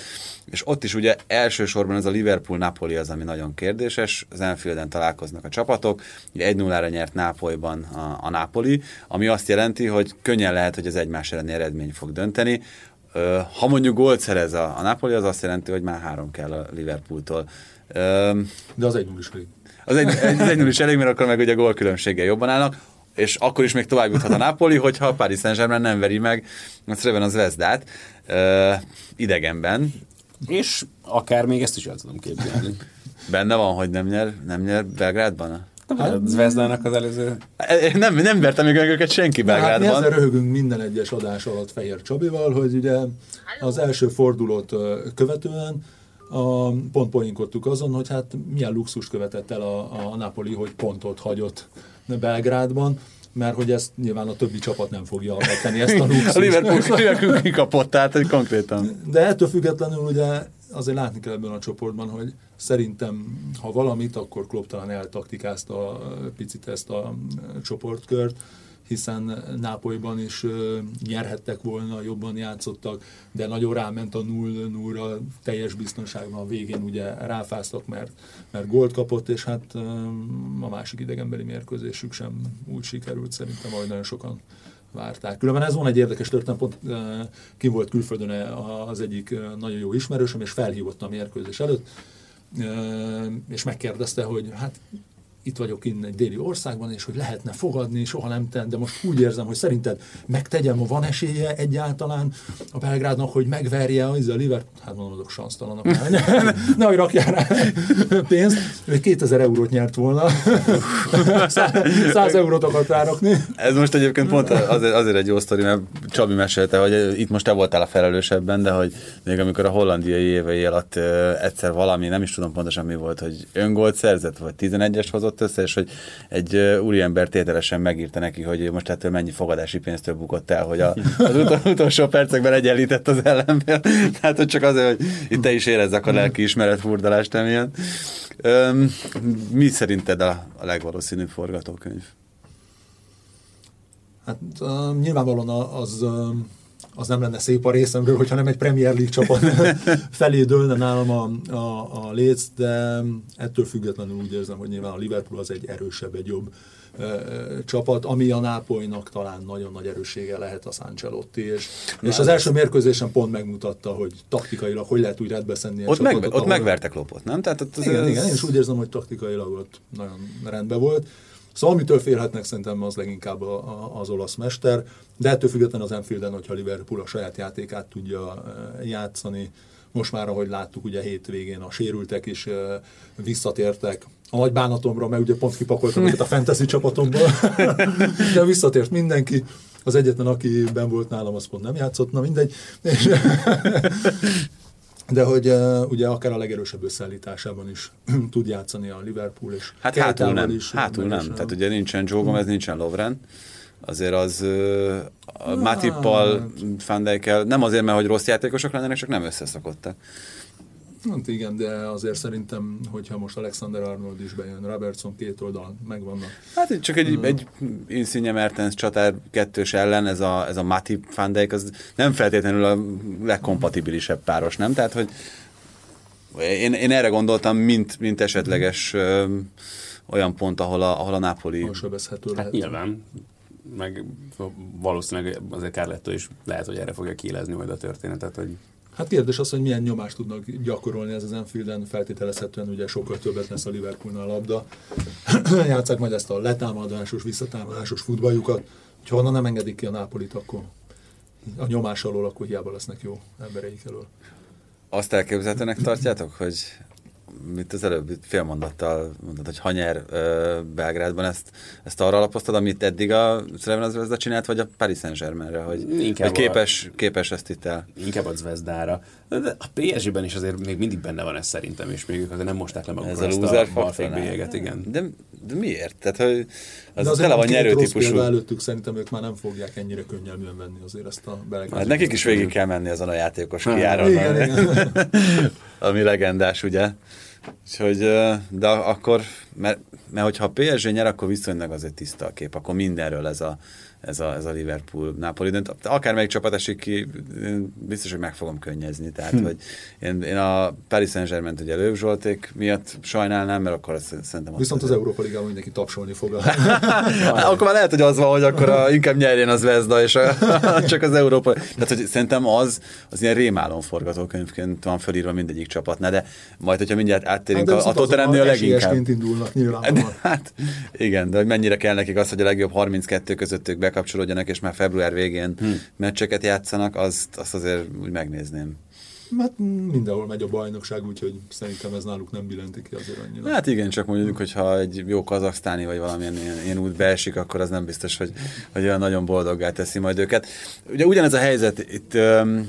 És ott is ugye elsősorban ez a Liverpool-Napoli az, ami nagyon kérdéses. Az Enfielden találkoznak a csapatok. Ugye 1-0-ra nyert Nápolyban a, a Napoli, ami azt jelenti, hogy könnyen lehet, hogy az egymás elleni eredmény fog dönteni. Ha mondjuk gólt szerez a, a Napoli, az azt jelenti, hogy már három kell a Liverpooltól. De az egy 0 is elég. Az egy, egy, egy 0 is elég, mert akkor meg ugye a gólkülönbséggel jobban állnak és akkor is még tovább juthat a Napoli, hogyha a Paris Saint-Germain nem veri meg a Sreven az Vezdát uh, idegenben. És akár még ezt is el tudom képzelni. Benne van, hogy nem nyer, nem nyer Belgrádban? Hát, Zvezdának az előző... Nem, nem vertem még őket senki Belgrádban. Hát mi ezzel röhögünk minden egyes adás alatt Fehér Csabival, hogy ugye az első fordulót követően a, pont poénkodtuk azon, hogy hát milyen luxus követett el a, a Napoli, hogy pontot hagyott Belgrádban, mert hogy ezt nyilván a többi csapat nem fogja megtenni ezt a luxust. a Liverpool, Liverpool kikapott, tehát hogy konkrétan. De ettől függetlenül ugye azért látni kell ebben a csoportban, hogy szerintem, ha valamit, akkor Klopp talán eltaktikázta picit ezt a csoportkört, hiszen Nápolyban is nyerhettek volna, jobban játszottak, de nagyon ráment a 0 0 teljes biztonságban a végén ugye ráfáztak, mert, mert gólt kapott, és hát a másik idegenbeli mérkőzésük sem úgy sikerült szerintem, ahogy nagyon sokan várták. Különben ez van egy érdekes történet, pont ki volt külföldön az egyik nagyon jó ismerősöm, és felhívott a mérkőzés előtt, és megkérdezte, hogy hát itt vagyok innen egy déli országban, és hogy lehetne fogadni, soha nem tenni, de most úgy érzem, hogy szerinted megtegyem, ha van esélye egyáltalán a Belgrádnak, hogy megverje a Liver, hát mondom, azok sansztalanak. ne, hogy rakjál rá pénzt, ő 2000 eurót nyert volna, 100 eurót akart rárakni. Ez most egyébként pont azért, azért egy jó sztori, mert Csabi mesélte, hogy itt most te voltál a felelősebben, de hogy még amikor a hollandiai évei alatt egyszer valami, nem is tudom pontosan mi volt, hogy öngolt szerzett, vagy 11-es hozott, hozott össze, és hogy egy úriember tételesen megírta neki, hogy most ettől mennyi fogadási pénztől bukott el, hogy a, az utolsó percekben egyenlített az ellenfél. Tehát, hogy csak azért, hogy itt te is érezzek a lelki ismeret furdalást emiatt. Öm, mi szerinted a, a legvalószínűbb forgatókönyv? Hát uh, nyilvánvalóan az uh, az nem lenne szép a részemről, hogyha nem egy Premier League csapat felé dőlne nálam a, a, a léc, de ettől függetlenül úgy érzem, hogy nyilván a Liverpool az egy erősebb, egy jobb csapat, ami a Nápolynak talán nagyon nagy erőssége lehet a Sancelotti, és, és az első mérkőzésen pont megmutatta, hogy taktikailag hogy lehet úgy rendbeszenni ott, meg, ott ahol... megvertek lopot, nem? Tehát ott az igen, ez... igen, én is úgy érzem, hogy taktikailag ott nagyon rendben volt. Szóval amitől félhetnek szerintem az leginkább a, a, az olasz mester, de ettől függetlenül az Enfielden, hogyha Liverpool a saját játékát tudja játszani, most már, ahogy láttuk, ugye hétvégén a sérültek is visszatértek, a nagy bánatomra, mert ugye pont kipakoltam őket a fantasy csapatomból, de visszatért mindenki. Az egyetlen, aki ben volt nálam, az pont nem játszott, na mindegy. De hogy uh, ugye akár a legerősebb összeállításában is tud játszani a Liverpool, és hát hátul nem, is, hátul nem. Tehát ugye nincsen Joe Gomez, nincsen Lovren, azért az uh, a Matippal, Fandeikel, nem azért, mert hogy rossz játékosok lennének, csak nem összeszokottak. Hát igen, de azért szerintem, hogyha most Alexander Arnold is bejön, Robertson két oldal megvannak. Hát csak egy, uh, egy Insigne Mertens csatár kettős ellen, ez a, ez a Matip Van Dijk, az nem feltétlenül a legkompatibilisebb páros, nem? Tehát, hogy én, én erre gondoltam, mint, mint esetleges ö, olyan pont, ahol a, ahol a Napoli... Hát lehet. nyilván, meg valószínűleg azért Carletto is lehet, hogy erre fogja kielezni majd a történetet, hogy Hát kérdés az, hogy milyen nyomást tudnak gyakorolni ez az Enfielden, feltételezhetően ugye sokkal többet lesz a Liverpoolnál a labda. Játszák majd ezt a letámadásos, visszatámadásos futballjukat, ha onnan nem engedik ki a Nápolit, akkor a nyomás alól, akkor hiába lesznek jó embereik elől. Azt tartjátok, hogy mint az előbb félmondattal mondtad, hogy Hanyer Belgrádban ezt, ezt arra alapoztad, amit eddig a Crevena Zvezda csinált, vagy a Paris Saint-Germainre, hogy, Inkább hogy képes, a, képes ezt itt el? Inkább a Zvezdára. De a PSG-ben is azért még mindig benne van ez szerintem, és még ők azért nem mosták le magukra Ez a, a balfékbélyeget, igen. De, de miért? Tehát, hogy az, az tele van nyerő típusú. előttük szerintem ők már nem fogják ennyire könnyelműen venni azért ezt a Belgrád. Hát nekik is végig kell menni azon a játékos kiáron, ami legendás, ugye? Úgyhogy, de akkor, mert, mert hogyha a PSG nyer, akkor viszonylag azért tiszta a kép, akkor mindenről ez a, ez a, ez a Liverpool Napoli dönt. Akármelyik csapat esik ki, biztos, hogy meg fogom könnyezni. Tehát, hm. hogy én, én a Paris Saint-Germain ugye Lőv Zsolték miatt sajnálnám, mert akkor azt szerintem... Viszont az, az Európa Ligában mindenki tapsolni fog. akkor már lehet, hogy az van, hogy akkor a, inkább nyerjen az Vezda, és a, csak az Európa... Tehát, hogy szerintem az, az ilyen rémálom forgatókönyvként van felírva mindegyik csapatnál, de majd, hogyha mindjárt áttérünk hát, a, a Tottenhamnél a leginkább. indulnak nyilván. Hát, igen, de hogy mennyire kell nekik az, hogy a legjobb 32 között ők bekapcsolódjanak, és már február végén hmm. meccseket játszanak, azt, azt azért úgy megnézném. Hát mindenhol megy a bajnokság, úgyhogy szerintem ez náluk nem billentik ki azért annyira. Hát igen, csak mondjuk, hogyha egy jó kazaksztáni vagy valamilyen ilyen, ilyen út beesik, akkor az nem biztos, hogy, hogy olyan nagyon boldoggá teszi majd őket. Ugye ugyanez a helyzet itt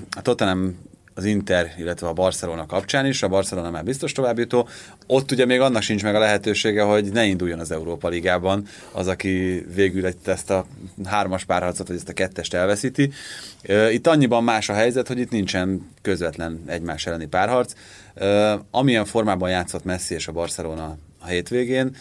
a Tottenham az Inter, illetve a Barcelona kapcsán is, a Barcelona már biztos továbbjutó, ott ugye még annak sincs meg a lehetősége, hogy ne induljon az Európa Ligában az, aki végül ezt a hármas párharcot, vagy ezt a kettest elveszíti. Itt annyiban más a helyzet, hogy itt nincsen közvetlen egymás elleni párharc. Amilyen formában játszott Messi és a Barcelona a hétvégén,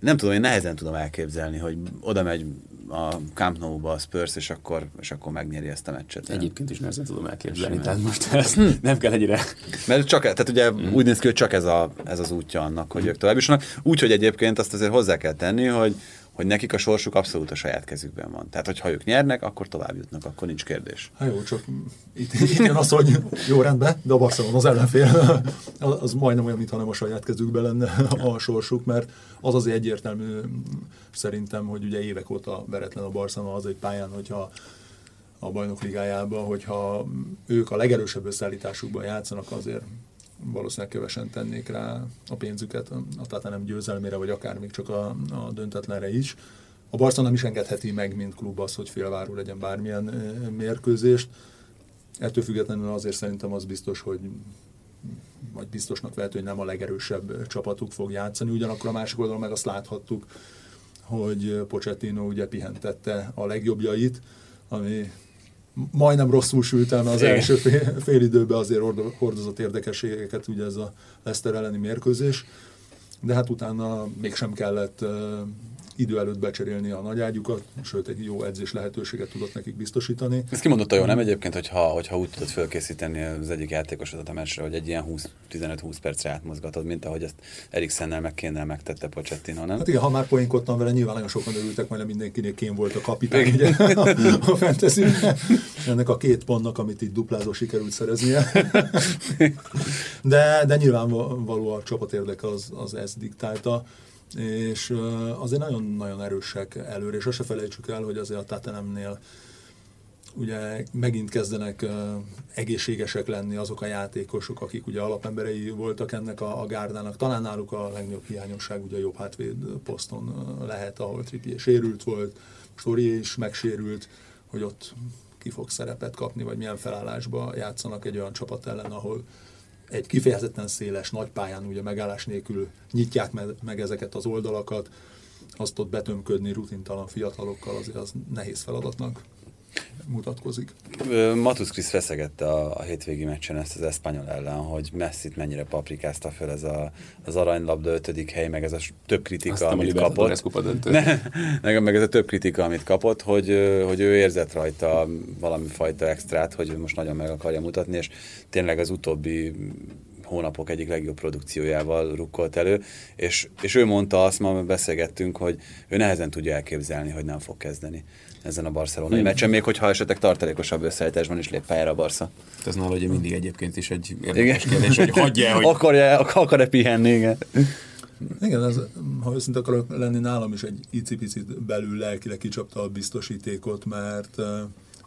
nem tudom, én nehezen tudom elképzelni, hogy oda megy a Camp Nou-ba a Spurs, és akkor, és akkor megnyeri ezt a meccset. Egyébként is nehezen tudom elképzelni, tehát most ezt hm. nem kell egyre. Mert csak, tehát ugye mm. úgy néz ki, hogy csak ez, a, ez az útja annak, hogy ők tovább jussanak. Úgyhogy egyébként azt azért hozzá kell tenni, hogy hogy nekik a sorsuk abszolút a saját kezükben van. Tehát, hogyha ők nyernek, akkor tovább jutnak, akkor nincs kérdés. Hát jó, csak itt, itt jön az, hogy jó rendben, de a Barcelona az ellenfél, az majdnem olyan, mintha nem a saját kezükben lenne a sorsuk, mert az azért egyértelmű szerintem, hogy ugye évek óta veretlen a Barcelona az egy pályán, hogyha a bajnok ligájában, hogyha ők a legerősebb összeállításukban játszanak, azért valószínűleg kövesen tennék rá a pénzüket, a nem győzelmére, vagy akár még csak a, a döntetlenre is. A Barca nem is engedheti meg, mint klub az, hogy félváró legyen bármilyen mérkőzést. Ettől függetlenül azért szerintem az biztos, hogy vagy biztosnak vehető, hogy nem a legerősebb csapatuk fog játszani. Ugyanakkor a másik oldalon meg azt láthattuk, hogy Pochettino ugye pihentette a legjobbjait, ami majdnem rosszul sült el, mert az első fél, fél időben azért hordozott érdekességeket, ugye ez a Leicester elleni mérkőzés, de hát utána mégsem kellett idő előtt becserélni a nagyágyukat, sőt egy jó edzés lehetőséget tudott nekik biztosítani. Ezt kimondotta jó, nem egyébként, hogyha, hogyha úgy tudod fölkészíteni az egyik játékosodat a meccsre, hogy egy ilyen 20 15-20 percre átmozgatod, mint ahogy ezt Eriksennel meg kéne megtette Pochettino, nem? Hát igen, ha már poénkodtam vele, nyilván nagyon sokan örültek, majd mindenkinek kén volt a kapitány ugye, a fantasy Ennek a két pontnak, amit itt duplázó sikerült szereznie. De, de nyilvánvaló a csapat érdeke az, az ezt diktálta és azért nagyon-nagyon erősek előre, és azt se felejtsük el, hogy azért a Tatanemnél ugye megint kezdenek uh, egészségesek lenni azok a játékosok, akik ugye alapemberei voltak ennek a, a gárdának. Talán náluk a legnagyobb hiányosság ugye a jobb hátvéd poszton lehet, ahol Trippier sérült volt, Storié is megsérült, hogy ott ki fog szerepet kapni, vagy milyen felállásba játszanak egy olyan csapat ellen, ahol egy kifejezetten széles, nagy pályán ugye megállás nélkül nyitják meg ezeket az oldalakat, azt ott betömködni rutintalan fiatalokkal azért az nehéz feladatnak mutatkozik. Matusz Krisz feszegette a, a hétvégi meccsen ezt az Espanyol ellen, hogy Messi-t mennyire paprikázta fel ez a, az aranylabda ötödik hely, meg ez a több kritika, Aztán amit kapott. Ne, meg, meg ez a több kritika, amit kapott, hogy, hogy ő érzett rajta valami fajta extrát, hogy ő most nagyon meg akarja mutatni, és tényleg az utóbbi hónapok egyik legjobb produkciójával rukkolt elő, és, és ő mondta azt, ma beszélgettünk, hogy ő nehezen tudja elképzelni, hogy nem fog kezdeni ezen a barcelonai hmm. meccsen, még hogyha esetleg tartalékosabb összeállításban is lép pályára a Barca. Ez nála ugye mindig egyébként is egy érdekes igen. kérdés, hogy hagyja hogy... Akarja, akar-e pihenni, igen. Igen, ez, ha őszinte akarok lenni, nálam is egy icipicit belül lelkileg kicsapta a biztosítékot, mert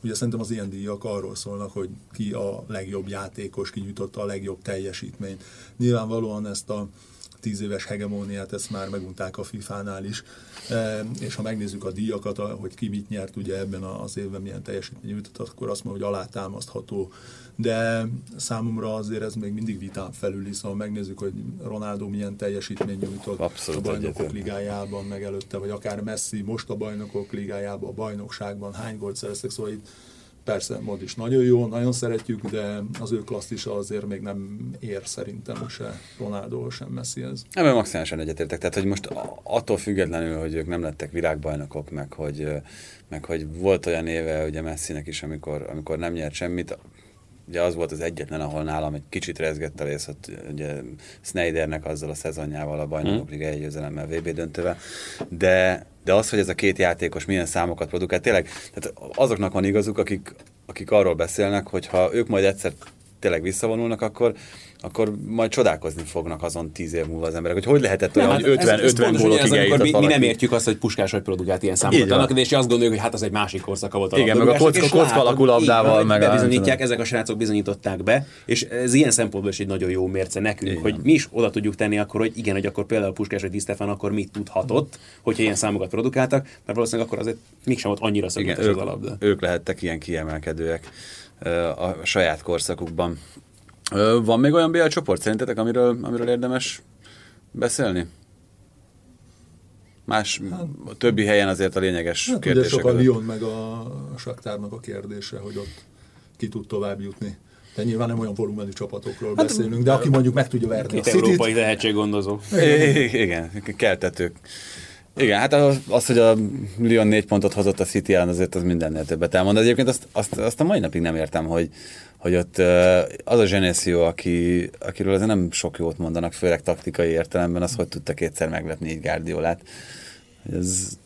ugye szerintem az ilyen díjak arról szólnak, hogy ki a legjobb játékos, ki nyújtotta a legjobb teljesítményt. Nyilvánvalóan ezt a tíz éves hegemóniát, ezt már megunták a FIFA-nál is, e, és ha megnézzük a díjakat, hogy ki mit nyert ugye ebben az évben, milyen teljesítmény nyújtott, akkor azt mondja, hogy alátámasztható. De számomra azért ez még mindig vitán felül, szóval megnézzük, hogy Ronaldo milyen teljesítmény nyújtott Abszolút a bajnokok egyetem. ligájában, meg előtte, vagy akár Messi most a bajnokok ligájában, a bajnokságban, hány gólt szereztek, szóval itt Persze, mod is nagyon jó, nagyon szeretjük, de az ő klasszisa azért még nem ér szerintem se Ronaldo, sem Messi ez. Ebben maximálisan egyetértek. Tehát, hogy most attól függetlenül, hogy ők nem lettek világbajnokok, meg hogy, meg hogy volt olyan éve ugye Messinek is, amikor, amikor nem nyert semmit, ugye az volt az egyetlen, ahol nálam egy kicsit rezgett a rész, ott ugye Snydernek azzal a szezonjával, a bajnokok hmm. liga egy győzelemmel, VB döntővel, de, de az, hogy ez a két játékos milyen számokat produkál, tényleg, tehát azoknak van igazuk, akik, akik arról beszélnek, hogy ha ők majd egyszer tényleg visszavonulnak, akkor akkor majd csodálkozni fognak azon tíz év múlva az emberek, hogy hogy lehetett olyan, nem, hogy 50, ez, ez 50 gólokig ez, mi, mi, nem értjük azt, hogy Puskás vagy produkált ilyen számokat annak, és azt gondoljuk, hogy hát az egy másik korszaka volt a Igen, meg a kocka, kocka alakú labdával. Meg bebizonyítják, ezek a srácok bizonyították be, és ez ilyen szempontból is egy nagyon jó mérce nekünk, igen. hogy mi is oda tudjuk tenni akkor, hogy igen, hogy akkor például Puskás vagy Di Stefan akkor mit tudhatott, hogyha ilyen számokat produkáltak, mert valószínűleg akkor azért mégsem volt annyira szögletes az a labda. Ők lehettek ilyen kiemelkedőek a saját korszakukban. Van még olyan BL csoport szerintetek, amiről, amiről érdemes beszélni? Más, hát, a többi helyen azért a lényeges hát, kérdések. Ugye sok a Lyon meg a Saktárnak a kérdése, hogy ott ki tud tovább jutni. De nyilván nem olyan volumenű csapatokról hát, beszélünk, de aki mondjuk meg tudja verni a európai tehetséggondozó. Igen, keltetők. Igen, hát az, az, hogy a Lyon négy pontot hozott a City ellen, azért az mindennél többet elmond. Egyébként azt, azt, azt a mai napig nem értem, hogy, hogy ott az a Genesio, aki, akiről azért nem sok jót mondanak, főleg taktikai értelemben, az hogy tudta kétszer meglepni így Gárdiolát. Ez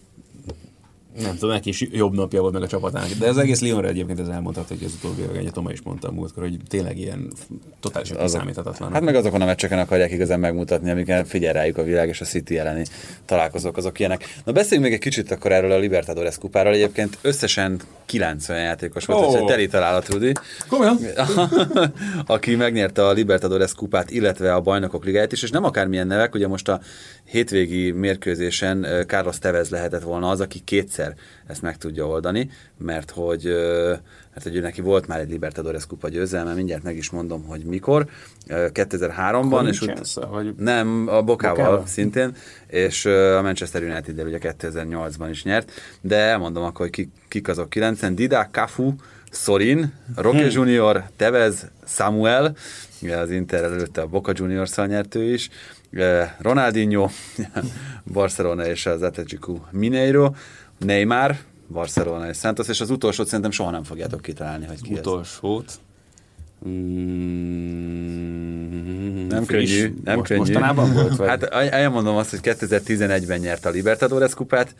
nem tudom, neki is jobb napja volt meg a csapatának. De ez egész Lyonra egyébként ez elmondható, hogy az utóbbi években, Toma is mondta a múltkor, hogy tényleg ilyen totálisan kiszámíthatatlan. Hát meg azokon a meccseken akarják igazán megmutatni, amiket figyel rájuk a világ és a City elleni találkozók, azok ilyenek. Na beszéljünk még egy kicsit akkor erről a Libertadores kupáról. Egyébként összesen 90 játékos volt, oh. egy teli találat, Rudi. Komolyan? aki megnyerte a Libertadores kupát, illetve a bajnokok ligáját is, és nem akármilyen nevek, ugye most a hétvégi mérkőzésen Carlos Tevez lehetett volna az, aki kétszer ezt meg tudja oldani, mert hogy, mert hogy neki volt már egy Libertadores kupa győzelme, mindjárt meg is mondom, hogy mikor, 2003-ban, és ut- vagy... nem, a Bokával, Bokával szintén, és a Manchester United-del ugye 2008-ban is nyert, de elmondom akkor, hogy kik, kik azok 9 Didák, Cafu, Sorin, Roque Junior, Tevez, Samuel, ugye az Inter előtte a Boca Juniors-szal nyert ő is, Ronaldinho, Barcelona és az Atletico Mineiro, Neymar, Barcelona és Santos, és az utolsót szerintem soha nem fogjátok kitalálni, hogy ki ez. Utolsót. Mm, Nem könnyű, nem Most, könnyű. Mostanában volt? Vagy? Hát el- elmondom azt, hogy 2011-ben nyert a Libertadores kupát,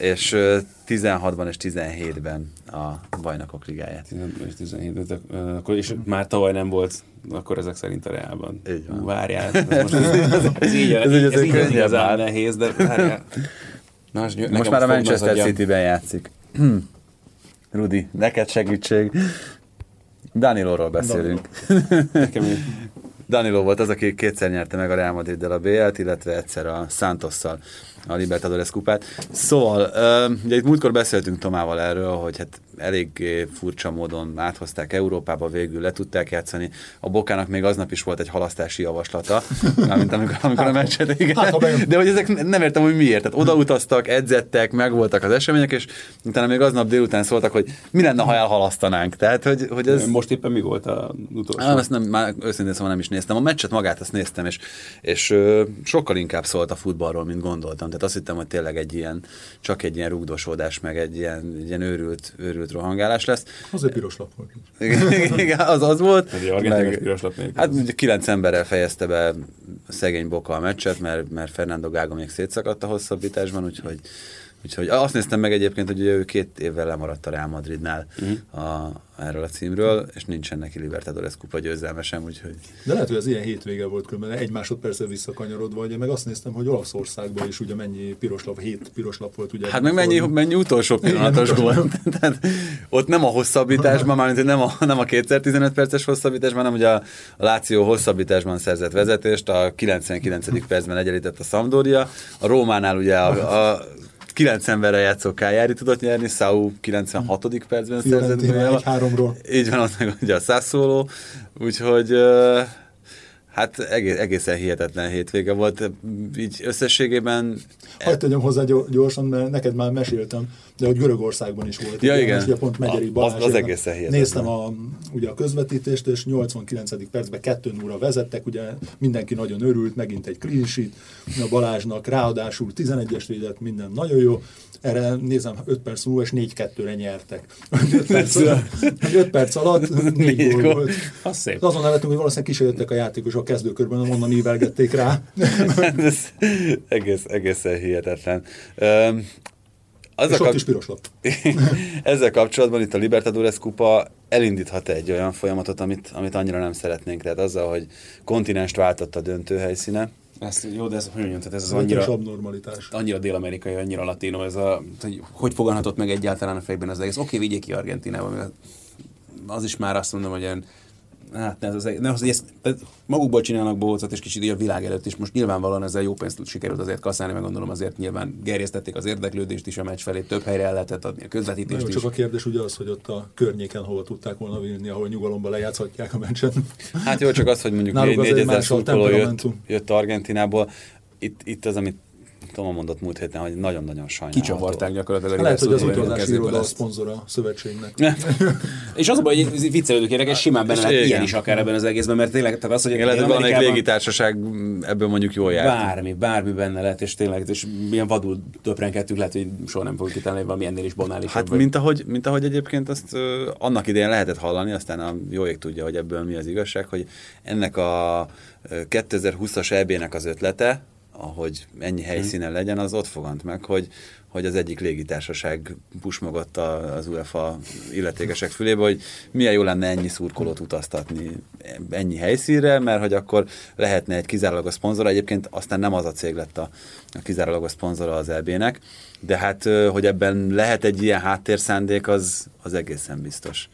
és ö, 16-ban és 17-ben a bajnokok ligáját. 15 és 17, de, ö, akkor és már tavaly nem volt, akkor ezek szerint a Reálban. Így van. Várjál, ez, most, ez, ez így, Ez ez, így ez, így az igazán már. nehéz, de várjál. Na, most nekem Most már a Manchester. City-ben játszik. Rudi, neked segítség. Danilóról beszélünk. Nekem így- Danilo volt az, aki kétszer nyerte meg a Real Madriddel a BL-t, illetve egyszer a Santosszal a Libertadores kupát. Szóval, ugye itt múltkor beszéltünk Tomával erről, hogy hát elég furcsa módon áthozták Európába, végül le tudták játszani. A Bokának még aznap is volt egy halasztási javaslata, mint amikor, amikor a meccset, igen. Hát, bejön. De hogy ezek nem értem, hogy miért. Tehát odautaztak, edzettek, megvoltak az események, és utána még aznap délután szóltak, hogy mi lenne, ha elhalasztanánk. Tehát, hogy, hogy ez... Most éppen mi volt a utolsó? Á, azt nem, már őszintén szóval nem is néztem. A meccset magát azt néztem, és, és sokkal inkább szólt a futballról, mint gondoltam. Tehát azt hittem, hogy tényleg egy ilyen, csak egy ilyen rugdosódás, meg egy ilyen, egy ilyen őrült, őrült rohangálás lesz. Azért piros lap volt. Igen, az az volt. Egy argentinos piros lap nélkül. Hát ugye kilenc emberrel fejezte be a szegény Boka a meccset, mert, mert Fernando Gága még szétszakadt a hosszabbításban, úgyhogy Úgyhogy azt néztem meg egyébként, hogy ugye ő két évvel lemaradt a Real Madridnál Mhm. a, erről a címről, és nincsen neki Libertadores kupa győzelme sem, úgyhogy De lehet, hogy az ilyen hétvége volt különben, egy másodperccel visszakanyarodva, ugye meg azt néztem, hogy Olaszországban is ugye mennyi piros lap, hét piros lap volt. Ugye Hát meg mennyi, mennyi utolsó pillanatos gól. Tehát ott nem a hosszabbításban, mármint nem a, nem a kétszer 15 perces hosszabbításban, hanem ugye a, a Láció hosszabbításban szerzett vezetést, a 99. percben egyenlített a Sampdoria, a Rómánál ugye a, a 9 emberre játszó Kájári tudott nyerni, Sau 96. percben szerzett góljával. háromról. Így van, ott meg ugye a Sassuolo, úgyhogy hát egész, egészen hihetetlen hétvége volt. Így összességében Hagyd tegyem hozzá gyor- gyorsan, mert neked már meséltem, de hogy Görögországban is volt. Ja, igen. Ugye pont Megyeri Az- Balázs. az egészen hihetetlen. Néztem a, ugye a közvetítést, és 89. percben 2 0 vezettek, ugye mindenki nagyon örült, megint egy clean sheet a Balázsnak, ráadásul 11-es védett, minden nagyon jó. Erre nézem 5 perc múlva, és 4-2-re nyertek. 5 perc, alatt, 5 perc alatt 4 Négy gól volt. Az szép. Azon nevetünk, hogy valószínűleg kísérlettek a játékosok kezdőkörben, onnan ívelgették rá. ez egész, egészen hihetetlen. Öm, az És a ott kap... is piros lap. Ezzel kapcsolatban itt a Libertadores kupa elindíthat egy olyan folyamatot, amit, amit annyira nem szeretnénk. Tehát azzal, hogy kontinenst váltott a döntő helyszíne. Ezt, jó, de ez hogy mondjam, tehát ez az annyira... abnormalitás. annyira dél-amerikai, annyira latino, ez a, hogy hogy foganhatott meg egyáltalán a fejben az egész. Oké, vigyék ki Argentinába, mert az is már azt mondom, hogy ilyen, hát ne, az, az, ne, az, ez, tehát magukból csinálnak bócot, és kicsit így a világ előtt is. Most nyilvánvalóan ezzel jó pénzt sikerült azért kaszálni, meg gondolom azért nyilván gerjesztették az érdeklődést is a meccs felé, több helyre el lehetett adni a Na közvetítést jó, is. csak a kérdés ugye az, hogy ott a környéken hova tudták volna vinni, ahol nyugalomba lejátszhatják a meccset. Hát jó, csak az, hogy mondjuk Náluk 4 azért ezer más a szurkoló jött, jött Argentinából. Itt, itt az, amit Toma mondott múlt héten, hogy nagyon-nagyon sajnálható. Kicsavarták gyakorlatilag. a Lehet, hogy az utazási iroda a szponzora a szövetségnek. És az a baj, hogy ez viccelődők érdekes, simán benne lehet igen. ilyen is akár ebben az egészben, mert tényleg tehát az, hogy lehet, hogy valamelyik Dél-Amerikában- légitársaság ebből mondjuk jól járt. Bármi, bármi benne lehet, és tényleg, és milyen vadul töprenkedtünk, lehet, hogy soha nem fogjuk kitalálni valami ennél is banálisabb. Hát mint ahogy, mint ahogy egyébként azt annak idején lehetett hallani, aztán a jó ég tudja, hogy ebből mi az igazság, hogy ennek a ö, 2020-as EB-nek az ötlete, ahogy ennyi helyszínen legyen, az ott fogant meg, hogy, hogy az egyik légitársaság pusmogott az UEFA illetékesek fülébe, hogy milyen jó lenne ennyi szurkolót utaztatni ennyi helyszínre, mert hogy akkor lehetne egy kizárólagos szponzor, egyébként aztán nem az a cég lett a, a kizárólagos szponzora az EB-nek, de hát, hogy ebben lehet egy ilyen háttérszándék, az, az egészen biztos.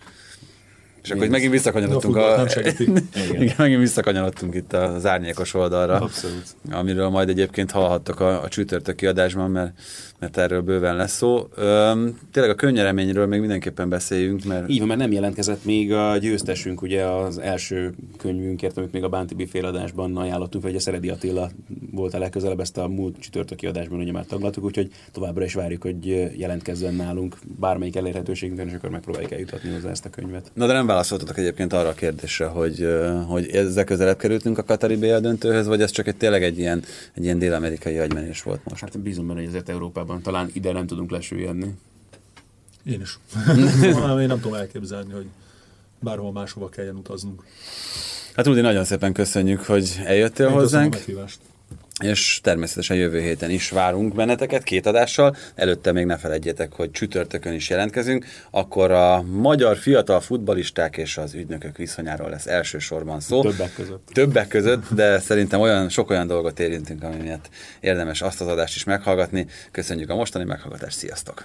És akkor megint visszakanyarodtunk A a... nem segíti. Igen, megint visszakanyarodtunk itt az árnyékos oldalra. Abszolút. Amiről majd egyébként hallhattok a, a csütörtöki adásban, mert, mert erről bőven lesz szó. Öm, tényleg a könnyereményről még mindenképpen beszéljünk, mert Így van, mert nem jelentkezett még a győztesünk ugye az első könyvünkért, amit még a Bánti féladásban ajánlottunk, vagy a Szeredi Attila volt a legközelebb, ezt a múlt csütörtöki adásban ugye már taglaltuk, úgyhogy továbbra is várjuk, hogy jelentkezzen nálunk bármelyik elérhetőségünkön, és akkor megpróbáljuk eljutatni hozzá ezt a könyvet. Na de nem válaszoltatok egyébként arra a kérdésre, hogy, hogy ezzel közelebb kerültünk a Katari BL döntőhöz, vagy ez csak egy tényleg egy ilyen, egy ilyen dél-amerikai agymenés volt most? Hát bízom benne, hogy ezért Európában talán ide nem tudunk lesüllyedni. Én is. Én nem tudom elképzelni, hogy bárhol máshova kelljen utaznunk. Hát Rudi, nagyon szépen köszönjük, hogy eljöttél Én hozzánk. És természetesen jövő héten is várunk benneteket két adással. Előtte még ne felejtjétek, hogy csütörtökön is jelentkezünk. Akkor a magyar fiatal futbalisták és az ügynökök viszonyáról lesz elsősorban szó. Többek között. Többek között, de szerintem olyan, sok olyan dolgot érintünk, ami miatt érdemes azt az adást is meghallgatni. Köszönjük a mostani meghallgatást, sziasztok!